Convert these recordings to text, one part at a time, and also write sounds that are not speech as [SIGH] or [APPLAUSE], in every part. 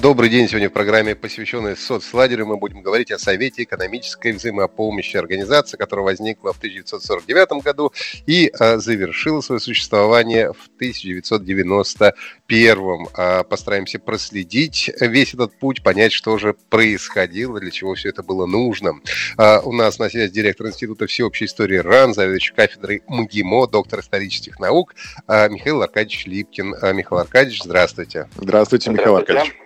Добрый день. Сегодня в программе, посвященной соцлагерю, мы будем говорить о Совете экономической взаимопомощи организации, которая возникла в 1949 году и а, завершила свое существование в 1991. А, постараемся проследить весь этот путь, понять, что же происходило, для чего все это было нужно. А, у нас на связи директор Института всеобщей истории РАН, заведующий кафедрой МГИМО, доктор исторических наук Михаил Аркадьевич Липкин. Михаил Аркадьевич, здравствуйте. Здравствуйте, Михаил Аркадьевич.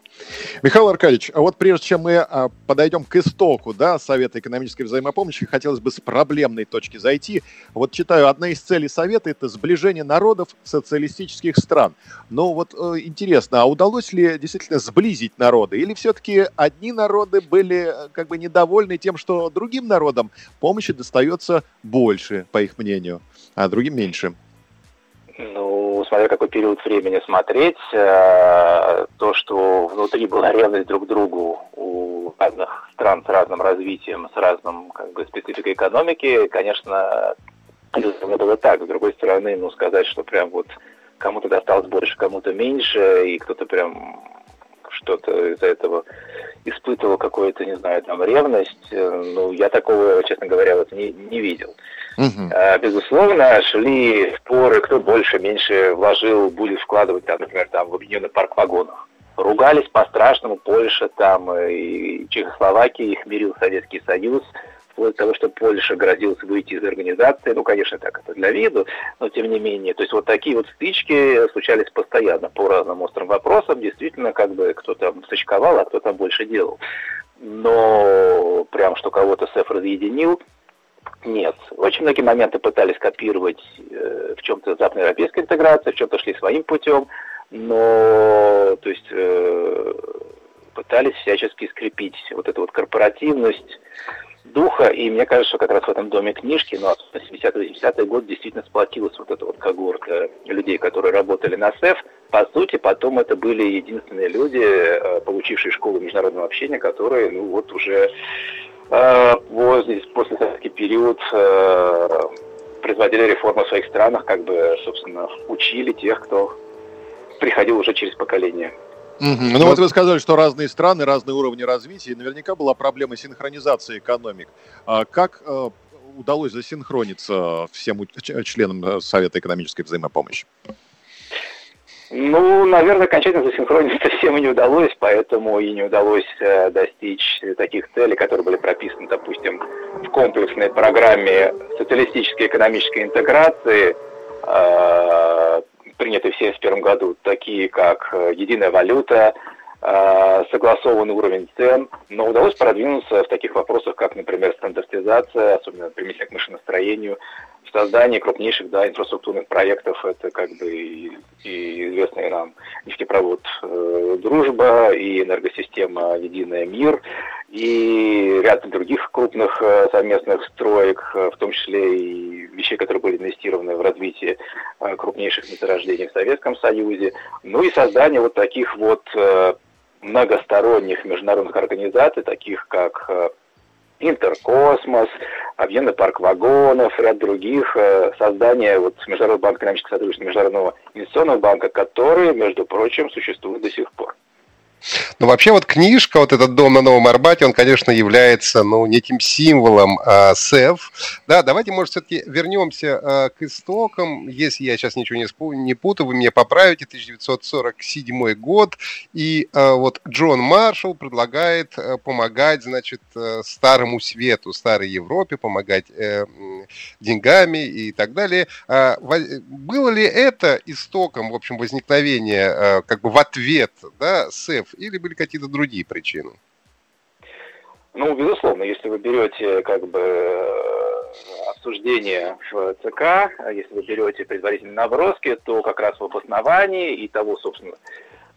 Михаил Аркадьевич, а вот прежде чем мы а, подойдем к истоку да, Совета экономической взаимопомощи, хотелось бы с проблемной точки зайти. Вот читаю, одна из целей Совета – это сближение народов социалистических стран. Но вот э, интересно, а удалось ли действительно сблизить народы? Или все-таки одни народы были э, как бы недовольны тем, что другим народам помощи достается больше, по их мнению, а другим меньше? Ну, смотря какой период времени смотреть, э, то, что внутри была ревность друг к другу у разных стран с разным развитием, с разным как бы, спецификой экономики, конечно, это было так. С другой стороны, ну, сказать, что прям вот кому-то досталось больше, кому-то меньше, и кто-то прям что-то из-за этого испытывал какую-то, не знаю, там, ревность, э, ну, я такого, честно говоря, вот не, не видел. Угу. Безусловно, шли споры, кто больше, меньше вложил, будет вкладывать, там, например, там, в объединенный парк вагонов. Ругались по-страшному Польша, там, и Чехословакия, их мирил Советский Союз, вплоть до того, что Польша грозилась выйти из организации, ну, конечно, так это для виду, но тем не менее. То есть вот такие вот стычки случались постоянно по разным острым вопросам. Действительно, как бы кто-то стычковал, а кто-то больше делал. Но прям, что кого-то СЭФ разъединил, нет. Очень многие моменты пытались копировать э, в чем-то западноевропейской интеграции, в чем-то шли своим путем, но то есть э, пытались всячески скрепить вот эту вот корпоративность духа, и мне кажется, что как раз в этом доме книжки, ну, 70-80-е год действительно сплотилась вот эта вот когорта людей, которые работали на СЭФ. По сути, потом это были единственные люди, э, получившие школу международного общения, которые, ну, вот уже после советский период э, производили реформы в своих странах, как бы, собственно, учили тех, кто приходил уже через поколение. Угу. Ну вот вы сказали, что разные страны, разные уровни развития, и наверняка была проблема синхронизации экономик. А как э, удалось засинхрониться всем членам Совета экономической взаимопомощи? Ну, наверное, окончательно засинхрониться всем и не удалось, поэтому и не удалось э, достичь таких целей, которые были прописаны, допустим, в комплексной программе социалистической экономической интеграции, э, принятой в 1971 году, такие как э, единая валюта, согласованный уровень цен, но удалось продвинуться в таких вопросах, как, например, стандартизация, особенно применительно к машиностроению, создание крупнейших да, инфраструктурных проектов, это как бы и, и известный нам нефтепровод э, «Дружба», и энергосистема «Единая мир», и ряд других крупных э, совместных строек, э, в том числе и вещей, которые были инвестированы в развитие э, крупнейших месторождений в Советском Союзе, ну и создание вот таких вот э, многосторонних международных организаций, таких как э, Интеркосмос, объемный парк вагонов, ряд других, э, создание вот Международного банка экономического сотрудничества, Международного инвестиционного банка, которые, между прочим, существуют до сих пор. Ну, вообще вот книжка, вот этот дом на Новом Арбате, он, конечно, является, ну, неким символом э, СЭФ. Да, давайте, может, все-таки вернемся э, к истокам. Если я сейчас ничего не, спу- не путаю, вы меня поправите. 1947 год. И э, вот Джон Маршалл предлагает э, помогать, значит, э, старому свету, старой Европе, помогать э, деньгами и так далее. Э, было ли это истоком, в общем, возникновения, э, как бы в ответ, да, СЭФ или были какие-то другие причины? Ну, безусловно, если вы берете как бы э, обсуждение в ЦК, а если вы берете предварительные наброски, то как раз в обосновании и того, собственно,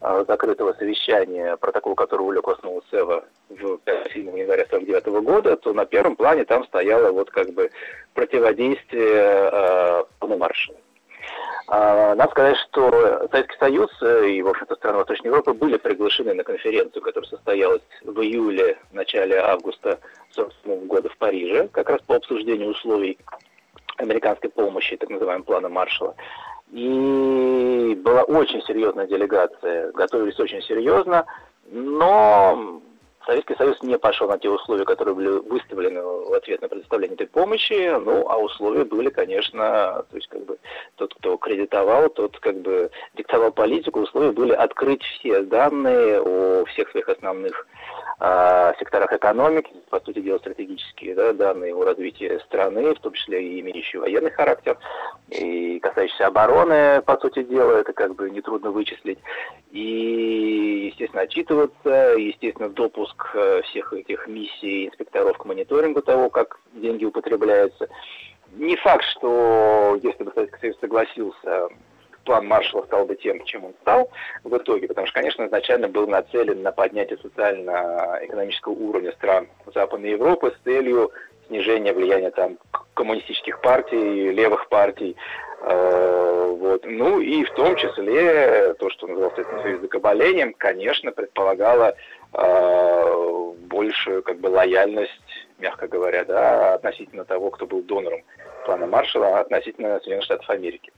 э, закрытого совещания, протокол которого в основу СЭВа в 7 января 1949 года, то на первом плане там стояло вот как бы противодействие э, Маршала. А, надо сказать, что Советский Союз и, в общем-то, страны Восточной Европы были приглашены на конференцию, которая состоялась в июле, в начале августа 1947 года в Париже, как раз по обсуждению условий американской помощи, так называемого плана Маршала. И была очень серьезная делегация, готовились очень серьезно, но Советский Союз не пошел на те условия, которые были выставлены в ответ на предоставление этой помощи, ну, а условия были, конечно, то есть, как бы, тот, кто кредитовал, тот, как бы, диктовал политику, условия были открыть все данные о всех своих основных э, секторах экономики, по сути дела, стратегические да, данные о развитии страны, в том числе и имеющие военный характер, и касающиеся обороны, по сути дела, это как бы нетрудно вычислить, и, естественно, отчитываться, естественно, допуск э, всех этих миссий инспекторов к мониторингу того, как деньги употребляются. Не факт, что если бы Советский Союз согласился план Маршалла стал бы тем, чем он стал в итоге, потому что, конечно, изначально был нацелен на поднятие социально-экономического уровня стран Западной Европы с целью снижения влияния там коммунистических партий, левых партий, э, вот. Ну и в том числе то, что называлось Союзом закабалением, конечно, предполагало э, большую как бы лояльность, мягко говоря, да, относительно того, кто был донором плана Маршалла, относительно Соединенных Штатов Америки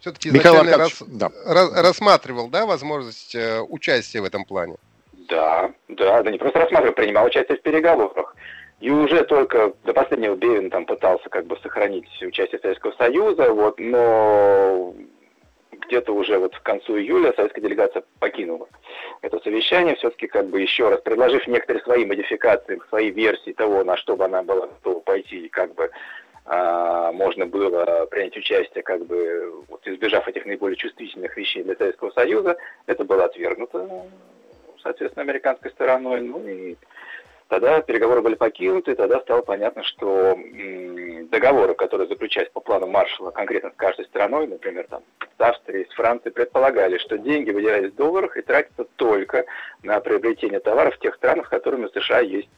все-таки изначально рас, да. рассматривал, да, возможность э, участия в этом плане? Да, да, да не просто рассматривал, принимал участие в переговорах. И уже только до последнего Бевин там пытался как бы сохранить участие Советского Союза, вот, но где-то уже вот к концу июля советская делегация покинула это совещание, все-таки как бы еще раз предложив некоторые свои модификации, свои версии того, на что бы она была готова пойти, как бы можно было принять участие, как бы вот, избежав этих наиболее чувствительных вещей для Советского Союза, это было отвергнуто, соответственно, американской стороной. Ну и тогда переговоры были покинуты, тогда стало понятно, что договоры, которые заключались по плану Маршала конкретно с каждой страной, например, там, с Австрией, с Францией, предполагали, что деньги выделялись в долларах и тратятся только на приобретение товаров в тех странах, с которыми США есть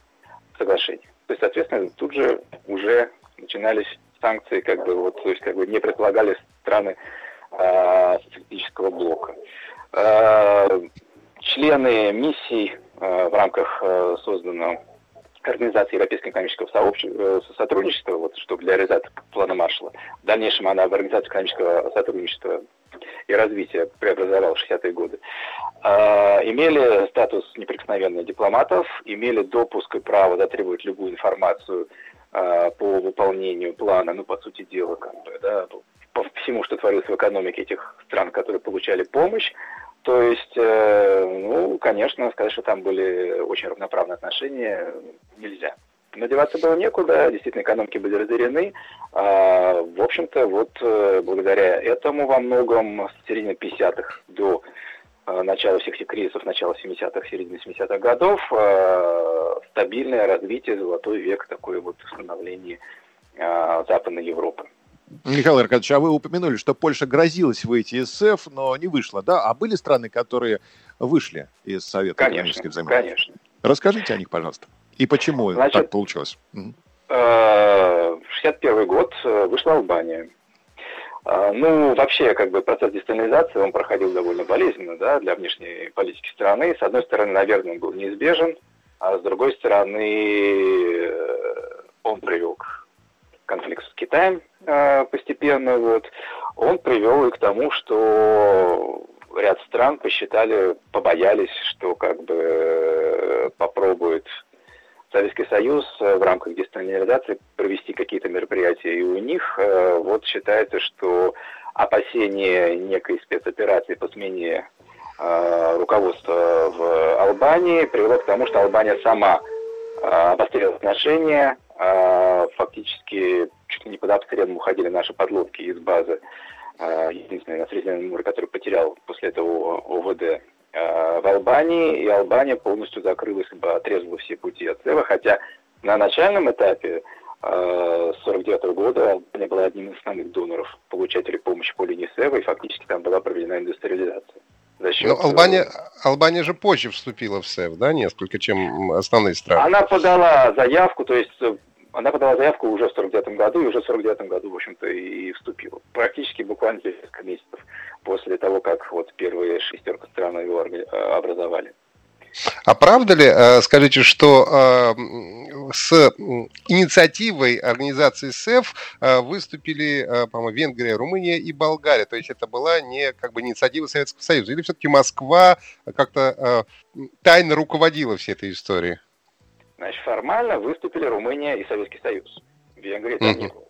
соглашение. То есть, соответственно, тут же уже начинались санкции, как бы вот, то есть как бы не предполагали страны э, блока. Э, члены миссий э, в рамках э, созданного Организации Европейского экономического сообщества, сотрудничества, вот, чтобы для реализации плана Маршала. В дальнейшем она в Организацию экономического сотрудничества и развития преобразовала в 60-е годы, э, имели статус неприкосновенных дипломатов, имели допуск и право затребовать любую информацию а, по выполнению плана, ну, по сути дела, как бы, да, по всему, что творилось в экономике этих стран, которые получали помощь. То есть, э, ну, конечно, сказать, что там были очень равноправные отношения, нельзя. Но деваться было некуда, действительно, экономики были разорены. А, в общем-то, вот э, благодаря этому во многом с середины 50-х до начала всех этих кризисов, начала 70-х, середины 70-х годов, э, стабильное развитие, золотой век, такое вот становление э, Западной Европы. Михаил Аркадьевич, а вы упомянули, что Польша грозилась выйти из СЭФ, но не вышла, да? А были страны, которые вышли из Совета конечно, экономических взаимодействий? Конечно. Расскажите о них, пожалуйста. И почему Значит, так получилось? В 61 год вышла Албания. А, ну, вообще, как бы процесс десталинизации, он проходил довольно болезненно, да, для внешней политики страны. С одной стороны, наверное, он был неизбежен, а с другой стороны, э, он привел к конфликту с Китаем э, постепенно, вот. Он привел и к тому, что ряд стран посчитали, побоялись, что как бы э, попробует Советский Союз э, в рамках десталинизации провести какие-то мероприятия, и у них э, вот считается, что опасение некой спецоперации по смене э, руководства в Албании привело к тому, что Албания сама обострила отношения, фактически чуть ли не под обстрелом уходили наши подлодки из базы единственной на Средиземном море, который потерял после этого ОВД. Э, в Албании, и Албания полностью закрылась, отрезала все пути от СЭВа, хотя на начальном этапе э, с 49 года Албания была одним из основных доноров, получателей помощи по линии СЭВа, и фактически там была проведена индустриализация. За счет... Но Албания, Албания же позже вступила в СЭФ, да, несколько, чем основные страны? Она подала заявку, то есть она подала заявку уже в 49 году, и уже в 49 году, в общем-то, и вступила. Практически буквально через несколько месяцев после того, как вот первые шестерка стран его образовали. А правда ли, э, скажите, что э, с инициативой организации СЭФ э, выступили, по-моему, Венгрия, Румыния и Болгария? То есть это была не как бы инициатива Советского Союза? Или все-таки Москва как-то тайно руководила всей этой историей? Значит, формально выступили Румыния и Советский Союз. Венгрия там не было.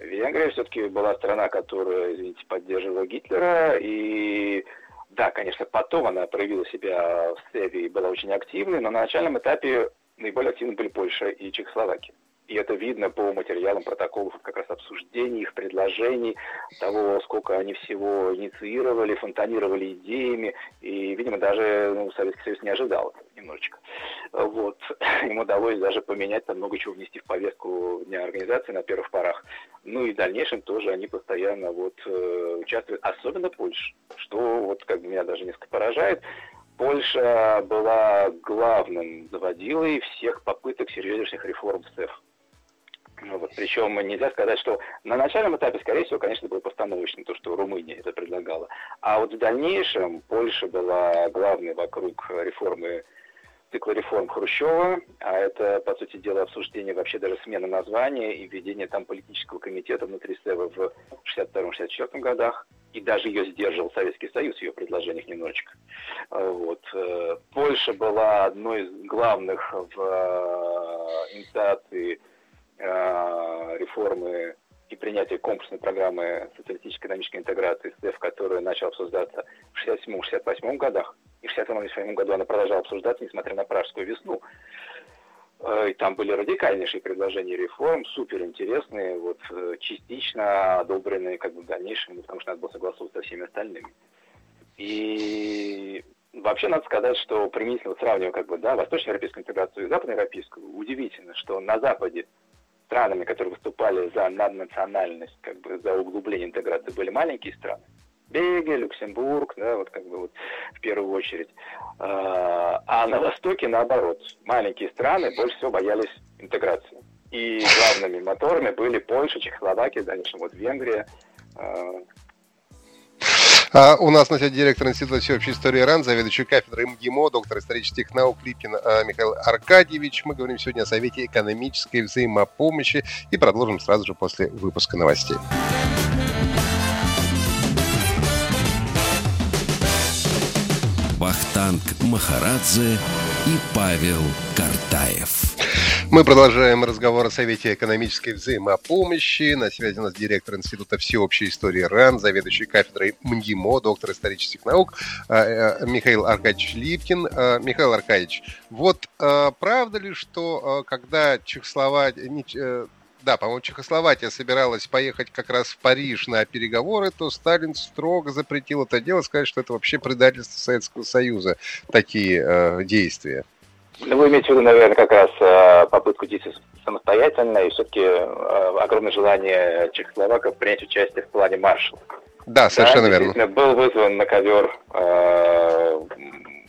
Венгрия все-таки была страна, которая, извините, поддерживала Гитлера, и да, конечно, потом она проявила себя в Севе и была очень активной, но на начальном этапе наиболее активны были Польша и Чехословакия. И это видно по материалам протоколов как раз обсуждений, их предложений, того, сколько они всего инициировали, фонтанировали идеями. И, видимо, даже ну, Советский Союз не ожидал этого немножечко. Вот. [LAUGHS] Им удалось даже поменять там много чего внести в повестку дня организации на первых порах. Ну и в дальнейшем тоже они постоянно вот э, участвуют, особенно Польша, что вот как бы меня даже несколько поражает. Польша была главным заводилой всех попыток серьезнейших реформ в СЭФ. Ну, вот, причем нельзя сказать, что на начальном этапе, скорее всего, конечно, было постановочно то, что Румыния это предлагала. А вот в дальнейшем Польша была главной вокруг реформы цикла реформ Хрущева, а это, по сути дела, обсуждение вообще даже смены названия и введение там политического комитета внутри СЭВа в 62-64 годах. И даже ее сдерживал Советский Союз в ее предложениях немножечко. Вот. Польша была одной из главных в э, инициации реформы и принятия комплексной программы социалистической экономической интеграции СДФ, которая начала обсуждаться в 67-68 годах. И в 67 году она продолжала обсуждаться, несмотря на Пражскую весну. Э, и там были радикальнейшие предложения реформ, суперинтересные, вот, э, частично одобренные как бы в дальнейшем, потому что надо было согласовывать со всеми остальными. И Вообще надо сказать, что применительно сравнивая как бы, да, восточноевропейскую интеграцию и западноевропейскую, удивительно, что на Западе странами, которые выступали за наднациональность, как бы за углубление интеграции, были маленькие страны. Бельгия, Люксембург, да, вот как бы вот в первую очередь. А, а на Востоке наоборот. Маленькие страны больше всего боялись интеграции. И главными моторами были Польша, Чехословакия, конечно, вот Венгрия, а, у нас на связи директор Института всеобщей истории РАН, заведующий кафедрой МГИМО, доктор исторических наук Липкин а, Михаил Аркадьевич. Мы говорим сегодня о Совете экономической взаимопомощи и продолжим сразу же после выпуска новостей. Вахтанг Махарадзе и Павел Картаев. Мы продолжаем разговор о Совете экономической взаимопомощи. На связи у нас директор Института всеобщей истории РАН, заведующий кафедрой МГИМО, доктор исторических наук э, э, Михаил Аркадьевич Липкин. Э, Михаил Аркадьевич, вот правда ли, что когда Чехословакия да, по-моему, Чехословакия собиралась поехать как раз в Париж на переговоры, то Сталин строго запретил это дело, сказать, что это вообще предательство Советского Союза, такие э, действия. Ну, вы имеете в виду, наверное, как раз э, попытку действовать самостоятельно и все-таки э, огромное желание чехословаков принять участие в плане маршала. Да, совершенно да, верно. Был вызван на ковер, э,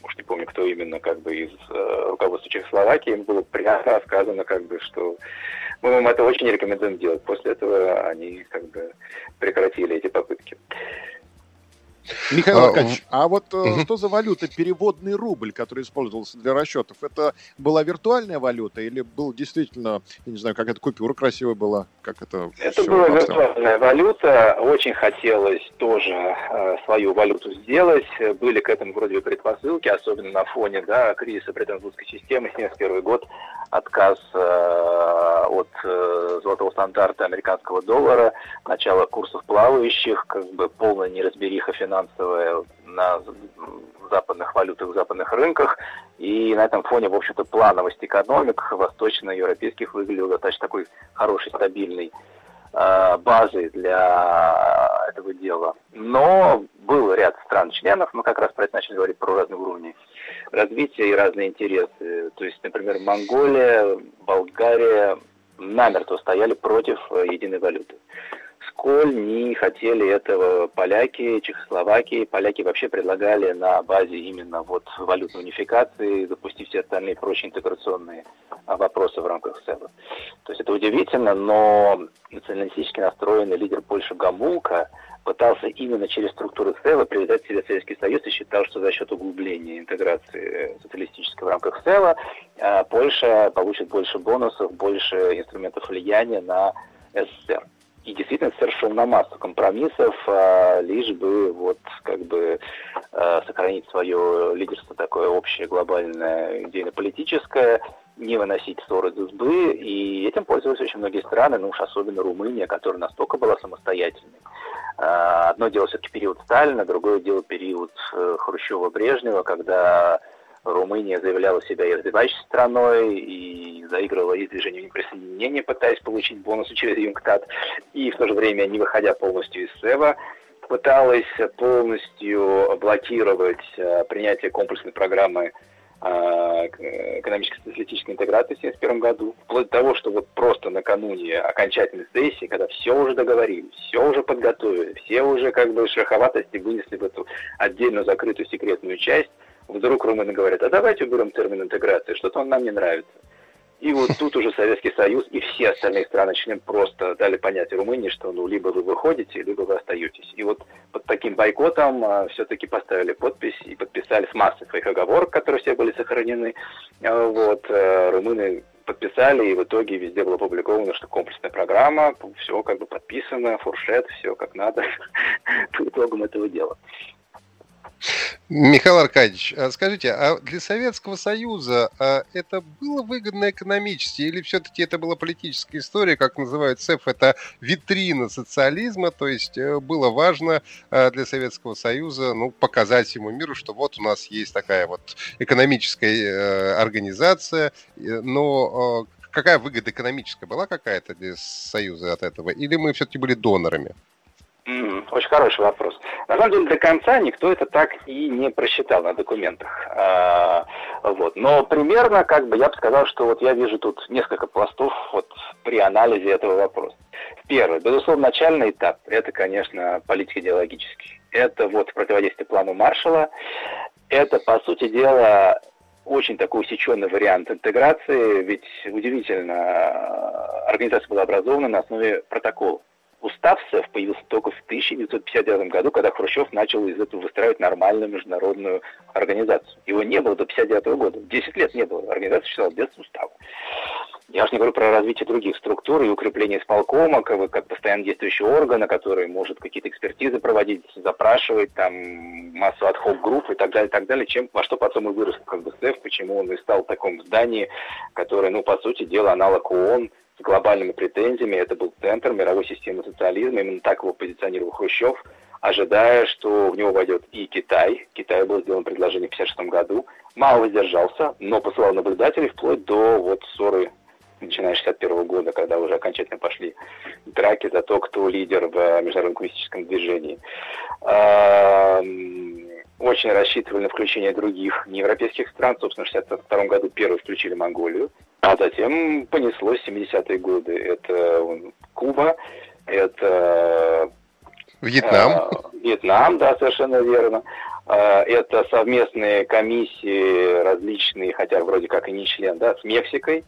уж не помню, кто именно, как бы из э, руководства Чехословакии, им было прямо сказано, как бы, что мы вам это очень рекомендуем делать. После этого они как бы прекратили эти попытки. Михаил а, Аркадьевич, а вот угу. что за валюта переводный рубль, который использовался для расчетов? Это была виртуальная валюта или был действительно, я не знаю, как эта купюра красивая была? Как это это была виртуальная валюта. Очень хотелось тоже э, свою валюту сделать. Были к этому вроде бы предпосылки, особенно на фоне да, кризиса бреттон-вудской системы, 71 год, отказ э, от э, золотого стандарта американского доллара, начало курсов плавающих, как бы полная неразбериха финансовая финансовая на западных валютах, западных рынках. И на этом фоне, в общем-то, плановость экономик восточноевропейских выглядела достаточно такой хорошей, стабильной э, базой для этого дела. Но был ряд стран-членов, мы как раз про это начали говорить, про разные уровни развития и разные интересы. То есть, например, Монголия, Болгария намертво стояли против единой валюты сколь не хотели этого поляки, чехословаки. Поляки вообще предлагали на базе именно вот валютной унификации запустить все остальные прочие интеграционные а, вопросы в рамках СЭВа. То есть это удивительно, но националистически настроенный лидер Польши Гамулка пытался именно через структуру СЭВа привязать себе Советский Союз и считал, что за счет углубления интеграции социалистической в рамках СЭВа а, Польша получит больше бонусов, больше инструментов влияния на СССР. И действительно совершил на массу компромиссов, а, лишь бы вот как бы а, сохранить свое лидерство такое общее, глобальное, идейно-политическое, не выносить ссоры из избы, и этим пользовались очень многие страны, ну уж особенно Румыния, которая настолько была самостоятельной. А, одно дело все-таки период Сталина, другое дело период э, Хрущева-Брежнева, когда Румыния заявляла себя и развивающей страной, и заигрывала и с движением неприсоединения, пытаясь получить бонусы через ЮНКТАД, и в то же время, не выходя полностью из СЭВа, пыталась полностью блокировать э, принятие комплексной программы э, экономической социалистической интеграции в 1971 году, вплоть до того, что вот просто накануне окончательной сессии, когда все уже договорились, все уже подготовили, все уже как бы шероховатости вынесли в эту отдельную закрытую секретную часть, вдруг румыны говорят, а давайте уберем термин интеграции, что-то он нам не нравится. И вот [LAUGHS] тут уже Советский Союз и все остальные страны члены просто дали понять Румынии, что ну либо вы выходите, либо вы остаетесь. И вот под таким бойкотом а, все-таки поставили подпись и подписали с массой своих оговорок, которые все были сохранены. А, вот а, румыны подписали, и в итоге везде было опубликовано, что комплексная программа, все как бы подписано, фуршет, все как надо [LAUGHS] по итогам этого дела. Михаил Аркадьевич, а скажите, а для Советского Союза а это было выгодно экономически или все-таки это была политическая история, как называют СЭФ, это витрина социализма, то есть э, было важно а, для Советского Союза ну, показать ему миру, что вот у нас есть такая вот экономическая э, организация, но какая выгода экономическая была какая-то для Союза от этого, или мы все-таки были донорами? Очень хороший вопрос. На самом деле до конца никто это так и не просчитал на документах. А, вот. Но примерно, как бы я бы сказал, что вот я вижу тут несколько пластов вот при анализе этого вопроса. Первый, безусловно, начальный этап, это, конечно, политико-идеологический. Это вот противодействие плану Маршала. Это, по сути дела, очень такой усеченный вариант интеграции, ведь удивительно, организация была образована на основе протокола. Устав СЭФ появился только в 1959 году, когда Хрущев начал из этого выстраивать нормальную международную организацию. Его не было до 1959 года. Десять лет не было. Организация существовала без устава. Я уж не говорю про развитие других структур и укрепление исполкома, как, как постоянно действующего органа, который может какие-то экспертизы проводить, запрашивать, там, массу отход групп и так далее, и так далее, чем, во что потом и вырос как бы СЭФ, почему он и стал в таком здании, которое, ну, по сути дела, аналог ООН, глобальными претензиями. Это был центр мировой системы социализма. Именно так его позиционировал Хрущев, ожидая, что в него войдет и Китай. Китаю было сделано предложение в 1956 году. Мало воздержался, но посылал наблюдателей вплоть до вот ссоры начиная с 61 года, когда уже окончательно пошли драки за то, кто лидер в международном коммунистическом движении. Очень рассчитывали на включение других неевропейских стран. Собственно, в 1962 году первый включили Монголию. А затем понеслось 70-е годы. Это Куба, это... Вьетнам. Э, Вьетнам, да, совершенно верно. Э, это совместные комиссии различные, хотя вроде как и не член, да, с Мексикой,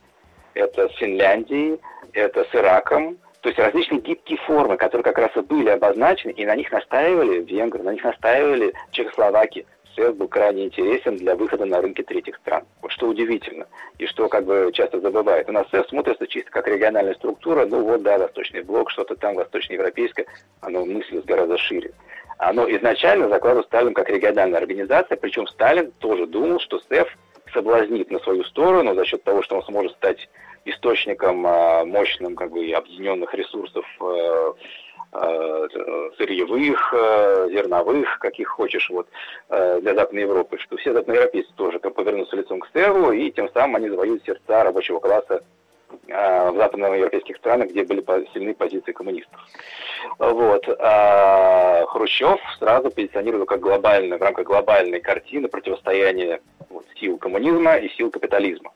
это с Финляндией, это с Ираком, то есть различные гибкие формы, которые как раз и были обозначены, и на них настаивали венгры, на них настаивали чехословаки. СЭС был крайне интересен для выхода на рынки третьих стран. Вот что удивительно, и что как бы часто забывают. У нас СЭС смотрится чисто как региональная структура, ну вот, да, Восточный блок, что-то там восточноевропейское, оно мыслилось гораздо шире. Оно изначально закладывалось Сталин как региональная организация, причем Сталин тоже думал, что СЭФ соблазнит на свою сторону за счет того, что он сможет стать источником а, мощным как бы, объединенных ресурсов Э, сырьевых, э, зерновых, каких хочешь, вот, э, для Западной Европы, что все западноевропейцы тоже как повернутся лицом к СТЭРу, и тем самым они завоюют сердца рабочего класса в западноевропейских странах, где были сильны позиции коммунистов. Вот. А Хрущев сразу позиционировал как глобальное, в рамках глобальной картины противостояния вот, сил коммунизма и сил капитализма.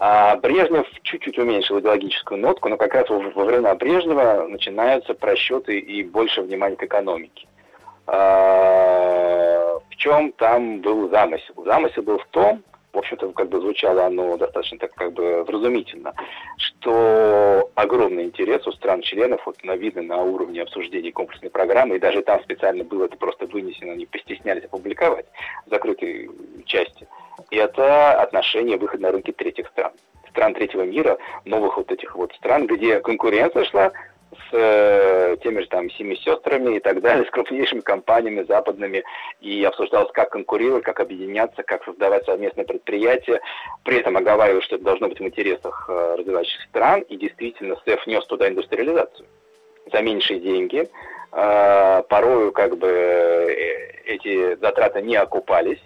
А Брежнев чуть-чуть уменьшил идеологическую нотку, но как раз во времена Брежнева начинаются просчеты и больше внимания к экономике. А, в чем там был замысел? Замысел был в том, в общем-то, как бы звучало оно достаточно так как бы вразумительно, что огромный интерес у стран-членов, вот на видно на уровне обсуждения комплексной программы, и даже там специально было это просто вынесено, они постеснялись опубликовать в закрытой части. И это отношение выхода на рынки третьих стран стран третьего мира, новых вот этих вот стран, где конкуренция шла с э, теми же там семи сестрами и так далее, с крупнейшими компаниями западными, и обсуждалось, как конкурировать, как объединяться, как создавать совместные предприятия. При этом оговаривалось, что это должно быть в интересах э, развивающихся стран, и действительно СЭФ нес туда индустриализацию за меньшие деньги. Э, порою как бы э, эти затраты не окупались,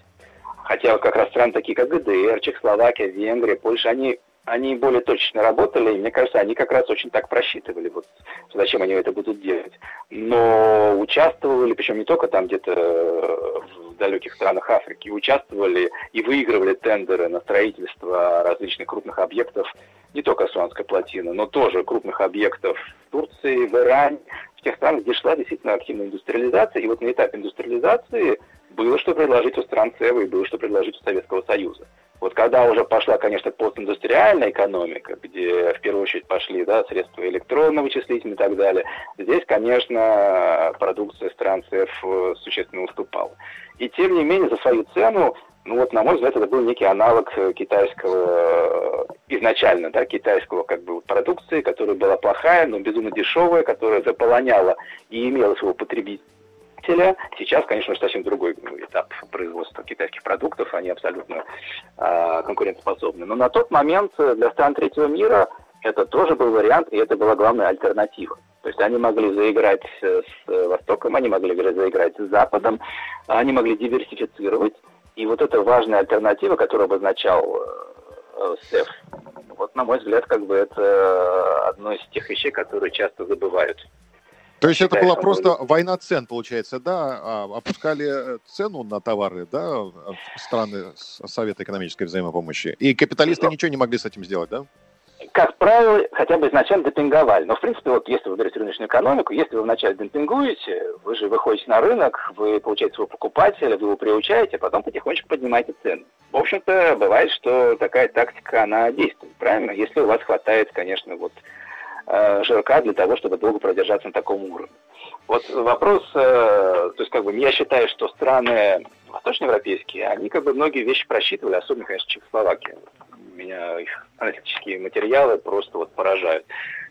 хотя как раз страны такие, как ГДР, Чехословакия, Венгрия, Польша, они они более точно работали, и мне кажется, они как раз очень так просчитывали, вот зачем они это будут делать. Но участвовали, причем не только там где-то э, в далеких странах Африки, участвовали и выигрывали тендеры на строительство различных крупных объектов, не только Асуанской плотины, но тоже крупных объектов в Турции, в Иране, в тех странах, где шла действительно активная индустриализация. И вот на этапе индустриализации было что предложить у стран СЭВа и было что предложить у Советского Союза. Вот когда уже пошла, конечно, постиндустриальная экономика, где в первую очередь пошли да, средства электронно-вычислительные и так далее, здесь, конечно, продукция стран ЦФ э, существенно уступала. И тем не менее, за свою цену, ну вот, на мой взгляд, это был некий аналог китайского, э, изначально, да, китайского как бы продукции, которая была плохая, но безумно дешевая, которая заполоняла и имела своего потребителя потребителя. Сейчас, конечно, совсем другой этап производства китайских продуктов, они абсолютно э, конкурентоспособны. Но на тот момент для стран третьего мира это тоже был вариант, и это была главная альтернатива. То есть они могли заиграть с Востоком, они могли заиграть с Западом, они могли диверсифицировать. И вот эта важная альтернатива, которую обозначал э, СЭФ, вот, на мой взгляд, как бы это одно из тех вещей, которые часто забывают. То есть это была просто война цен, получается, да? А, опускали цену на товары, да, страны Совета экономической взаимопомощи. И капиталисты ничего не могли с этим сделать, да? Как правило, хотя бы изначально демпинговали. Но, в принципе, вот если вы берете рыночную экономику, если вы вначале демпингуете, вы же выходите на рынок, вы получаете своего покупателя, вы его приучаете, а потом потихонечку поднимаете цены. В общем-то, бывает, что такая тактика, она действует, правильно? Если у вас хватает, конечно, вот э, жирка для того, чтобы долго продержаться на таком уровне. Вот вопрос, э, то есть как бы я считаю, что страны восточноевропейские, они как бы многие вещи просчитывали, особенно, конечно, Чехословакия. Меня их аналитические материалы просто вот поражают.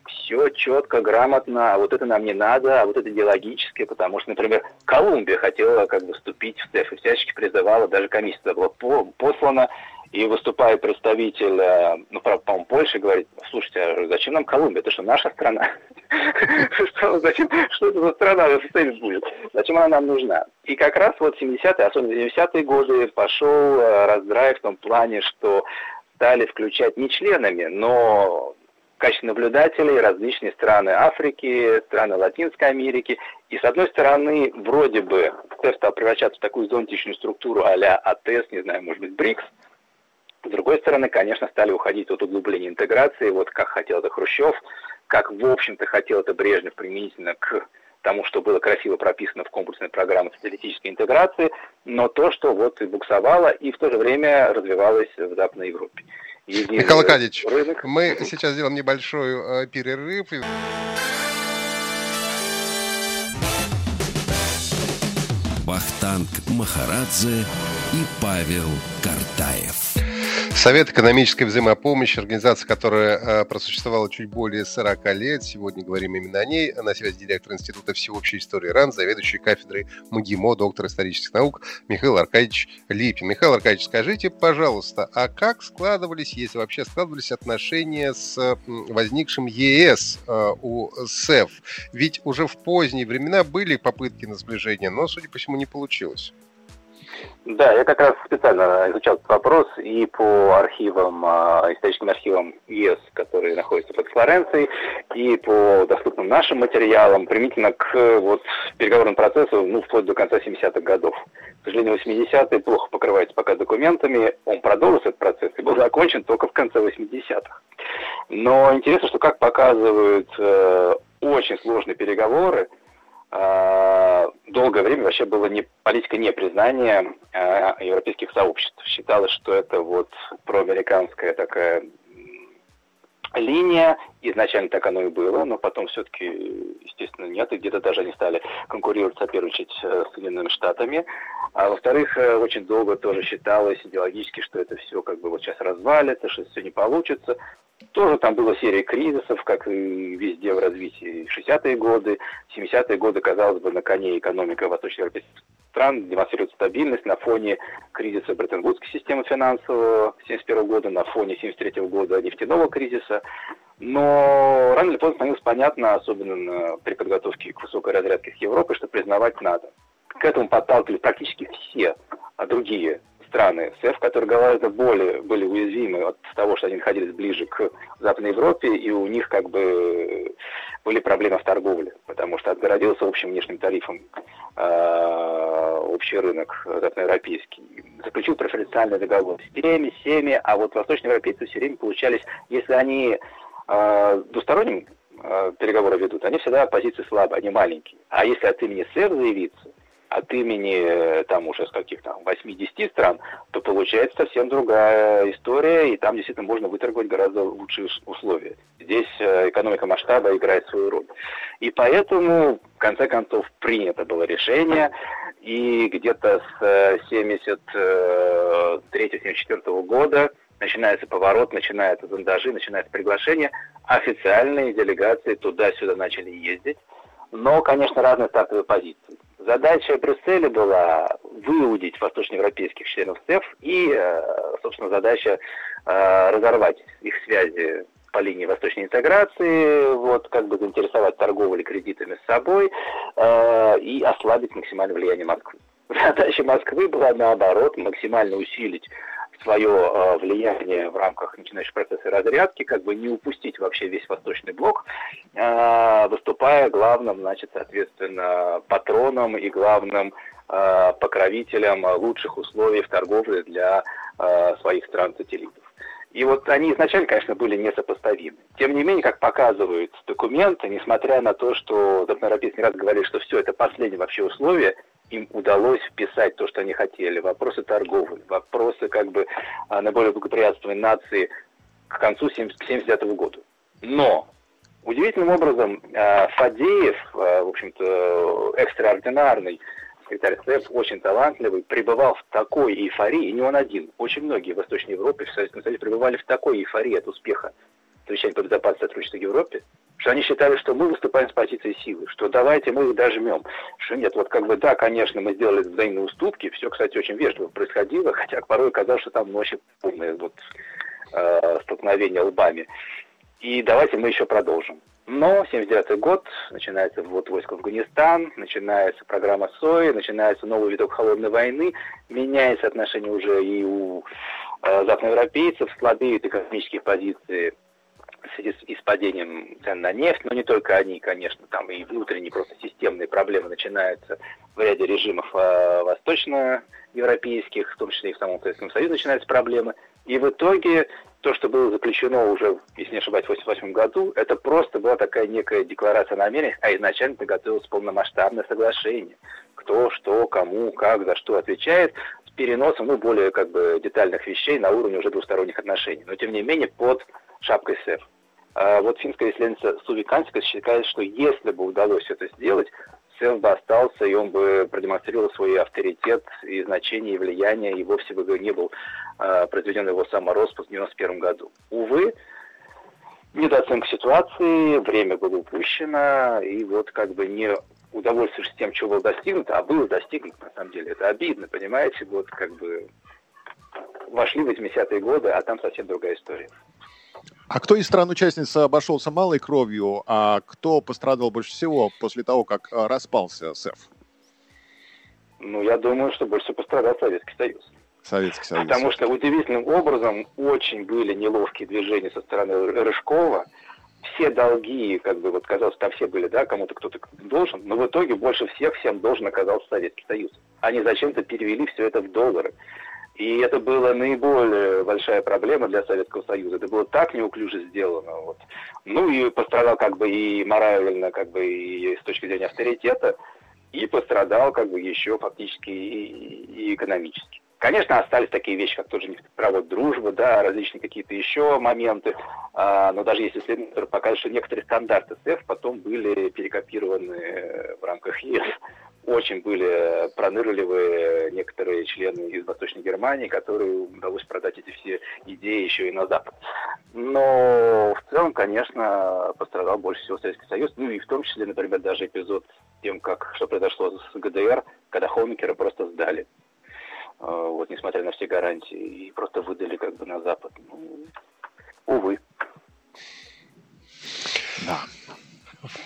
Все четко, грамотно, а вот это нам не надо, а вот это идеологическое, потому что, например, Колумбия хотела как бы вступить в СЭФ и всячески призывала, даже комиссия была послана, и выступает представитель, э, ну, по-моему, Польши, говорит, слушайте, а зачем нам Колумбия? Это что, наша страна? [LAUGHS] зачем, что это за страна СССР будет? Зачем она нам нужна? И как раз вот 70-е, особенно 70-е годы пошел э, раздрай в том плане, что стали включать не членами, но в качестве наблюдателей различные страны Африки, страны Латинской Америки. И с одной стороны, вроде бы ТЭФ стал превращаться в такую зонтичную структуру а-ля АТС, не знаю, может быть, БРИКС, с другой стороны, конечно, стали уходить от углубления интеграции, вот как хотел это Хрущев, как, в общем-то, хотел это Брежнев применительно к тому, что было красиво прописано в комплексной программе социалистической интеграции, но то, что вот и буксовало, и в то же время развивалось в Западной Европе. Единый Михаил Аркадьевич, рынок... мы сейчас сделаем небольшой э, перерыв. Вахтанг Махарадзе и Павел Картаев. Совет экономической взаимопомощи, организация, которая э, просуществовала чуть более 40 лет. Сегодня говорим именно о ней. На связи директор Института всеобщей истории РАН, заведующий кафедрой МГИМО, доктор исторических наук Михаил Аркадьевич Липин. Михаил Аркадьевич, скажите, пожалуйста, а как складывались, если вообще складывались отношения с возникшим ЕС э, у СЭФ? Ведь уже в поздние времена были попытки на сближение, но, судя по всему, не получилось. Да, я как раз специально изучал этот вопрос и по архивам, а, историческим архивам ЕС, которые находятся под Флоренцией, и по доступным нашим материалам, примительно к вот, переговорному процессу, ну, вплоть до конца 70-х годов. К сожалению, 80-е плохо покрывается пока документами, он продолжился этот процесс и был закончен только в конце 80-х. Но интересно, что как показывают э, очень сложные переговоры, а, долгое время вообще было не, политика непризнания а, европейских сообществ. Считалось, что это вот проамериканская такая линия. Изначально так оно и было, но потом все-таки, естественно, нет. И где-то даже они стали конкурировать, соперничать с Соединенными Штатами. А во-вторых, э, очень долго тоже считалось идеологически, что это все как бы вот сейчас развалится, что все не получится. Тоже там была серия кризисов, как и везде в развитии. 60-е годы, 70-е годы, казалось бы, на коне экономика восточноевропейских стран демонстрирует стабильность на фоне кризиса Бреттон-Вудской системы финансового 71 года, на фоне 73 года нефтяного кризиса. Но рано или поздно становилось понятно, особенно при подготовке к высокой разрядке с Европой, что признавать надо. К этому подталкивали практически все другие страны СЭФ, которые гораздо более были уязвимы от того, что они находились ближе к Западной Европе, и у них как бы были проблемы в торговле, потому что отгородился общим внешним тарифом э, общий рынок западноевропейский. Заключил преференциальный договор с теми, с теми, а вот восточноевропейцы все время получались, если они э, двусторонним э, переговоры ведут, они всегда позиции слабые, они маленькие. А если от имени СЭФ заявиться, от имени э, там уже с каких то 8-10 стран, то получается совсем другая история, и там действительно можно выторговать гораздо лучшие условия. Здесь э, экономика масштаба играет свою роль. И поэтому, в конце концов, принято было решение, и где-то с 73-74 э, года начинается поворот, начинаются зондажи, начинается приглашение, официальные делегации туда-сюда начали ездить, но, конечно, разные стартовые позиции. Задача Брюсселя была выудить восточноевропейских членов СЭФ и, э, собственно, задача э, разорвать их связи по линии восточной интеграции, вот как бы заинтересовать торговлей кредитами с собой э, и ослабить максимальное влияние Москвы. [LAUGHS] Задача Москвы была наоборот максимально усилить свое э, влияние в рамках начинающего процесса разрядки, как бы не упустить вообще весь восточный блок, э, выступая главным, значит, соответственно, патроном и главным э, покровителем лучших условий в торговле для своих стран-сателлитов. И вот они изначально, конечно, были несопоставимы. Тем не менее, как показывают документы, несмотря на то, что западноевропейцы не раз говорили, что все, это последнее вообще условие, им удалось вписать то, что они хотели. Вопросы торговли, вопросы как бы а, наиболее благоприятственной нации к концу 1979 года. Но удивительным образом а, Фадеев, а, в общем-то, экстраординарный секретарь СЭП, очень талантливый, пребывал в такой эйфории, и не он один, очень многие в Восточной Европе, в Советском Союзе пребывали в такой эйфории от успеха совещания по безопасности сотрудничества в Европе, что они считали, что мы выступаем с позиции силы, что давайте мы их дожмем. Что нет, вот как бы да, конечно, мы сделали взаимные уступки, все, кстати, очень вежливо происходило, [LAUGHS] хотя порой казалось, что там ночи полные вот, э, столкновения лбами. И давайте мы еще продолжим. Но 79 год, начинается ввод войск в Афганистан, начинается программа СОИ, начинается новый виток холодной войны, меняется отношение уже и у э, западноевропейцев, слабеют экономические позиции с, и с падением цен на нефть, но не только они, конечно, там и внутренние просто системные проблемы начинаются в ряде режимов э, восточноевропейских, в том числе и в самом Советском Союзе начинаются проблемы. И в итоге то, что было заключено уже, если не ошибаюсь, в 1988 году, это просто была такая некая декларация намерений, а изначально готовилось полномасштабное соглашение. Кто, что, кому, как, за что отвечает, переносом, ну, более как бы детальных вещей на уровне уже двусторонних отношений. Но, тем не менее, под шапкой СЭФ. А вот финская исследовательница Суви Кансика считает, что если бы удалось это сделать, СЭФ бы остался, и он бы продемонстрировал свой авторитет и значение, и влияние, и вовсе бы не был э, произведен его самороспуск в 1991 году. Увы, недооценка ситуации, время было упущено, и вот как бы не удовольствуешься тем, чего было достигнуто, а было достигнуто, на самом деле. Это обидно, понимаете, вот как бы вошли в 80-е годы, а там совсем другая история. А кто из стран-участниц обошелся малой кровью, а кто пострадал больше всего после того, как а, распался СЭФ? Ну, я думаю, что больше пострадал Советский Союз. Советский Союз. Потому что удивительным образом очень были неловкие движения со стороны Рыжкова. Все долги, как бы вот казалось, там все были, да, кому-то кто-то должен, но в итоге больше всех всем должен оказался Советский Союз. Они зачем-то перевели все это в доллары. И это была наиболее большая проблема для Советского Союза. Это было так неуклюже сделано. Вот. Ну и пострадал как бы и морально, как бы и с точки зрения авторитета, и пострадал как бы еще фактически и, и экономически. Конечно, остались такие вещи, как тоже нефтепровод дружбы, да, различные какие-то еще моменты, а, но даже если исследователи покажут, что некоторые стандарты СЭФ потом были перекопированы в рамках ЕС очень были пронырливые некоторые члены из Восточной Германии, которые удалось продать эти все идеи еще и на Запад. Но в целом, конечно, пострадал больше всего Советский Союз, ну и в том числе, например, даже эпизод тем, как, что произошло с ГДР, когда Хомикера просто сдали. А, вот, несмотря на все гарантии, и просто выдали как бы на Запад. Ну, увы. Да.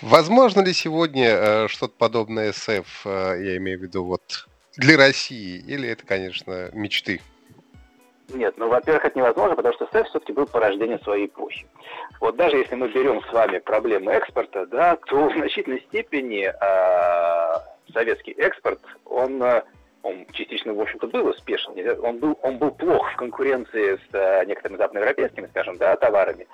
Возможно ли сегодня э, что-то подобное СФ, э, я имею в виду, вот для России, или это, конечно, мечты? Нет, ну, во-первых, это невозможно, потому что СЭФ все-таки был порождение своей эпохи. Вот даже если мы берем с вами проблемы экспорта, да, то в значительной степени э, советский экспорт, он, э, он частично, в общем-то, был успешен. Он был, он был плох в конкуренции с э, некоторыми западноевропейскими, скажем, да, товарами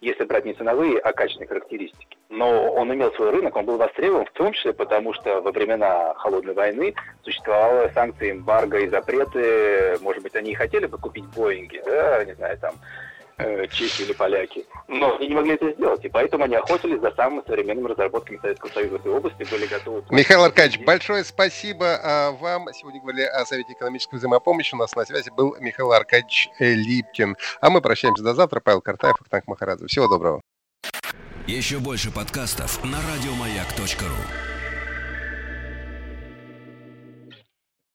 если брать не ценовые, а качественные характеристики. Но он имел свой рынок, он был востребован в том числе потому, что во времена Холодной войны существовали санкции, эмбарго и запреты. Может быть, они и хотели бы купить Боинги, да, не знаю, там, э, чехи или поляки. Но они не могли это сделать, и поэтому они охотились за самыми современными разработками Советского Союза в этой области, были готовы... Михаил Аркадьевич, большое спасибо а, вам. Сегодня говорили о Совете экономической взаимопомощи. У нас на связи был Михаил Аркадьевич Липкин. А мы прощаемся до завтра. Павел Картаев, Ахтанг Махарадзе. Всего доброго. Еще больше подкастов на радиомаяк.ру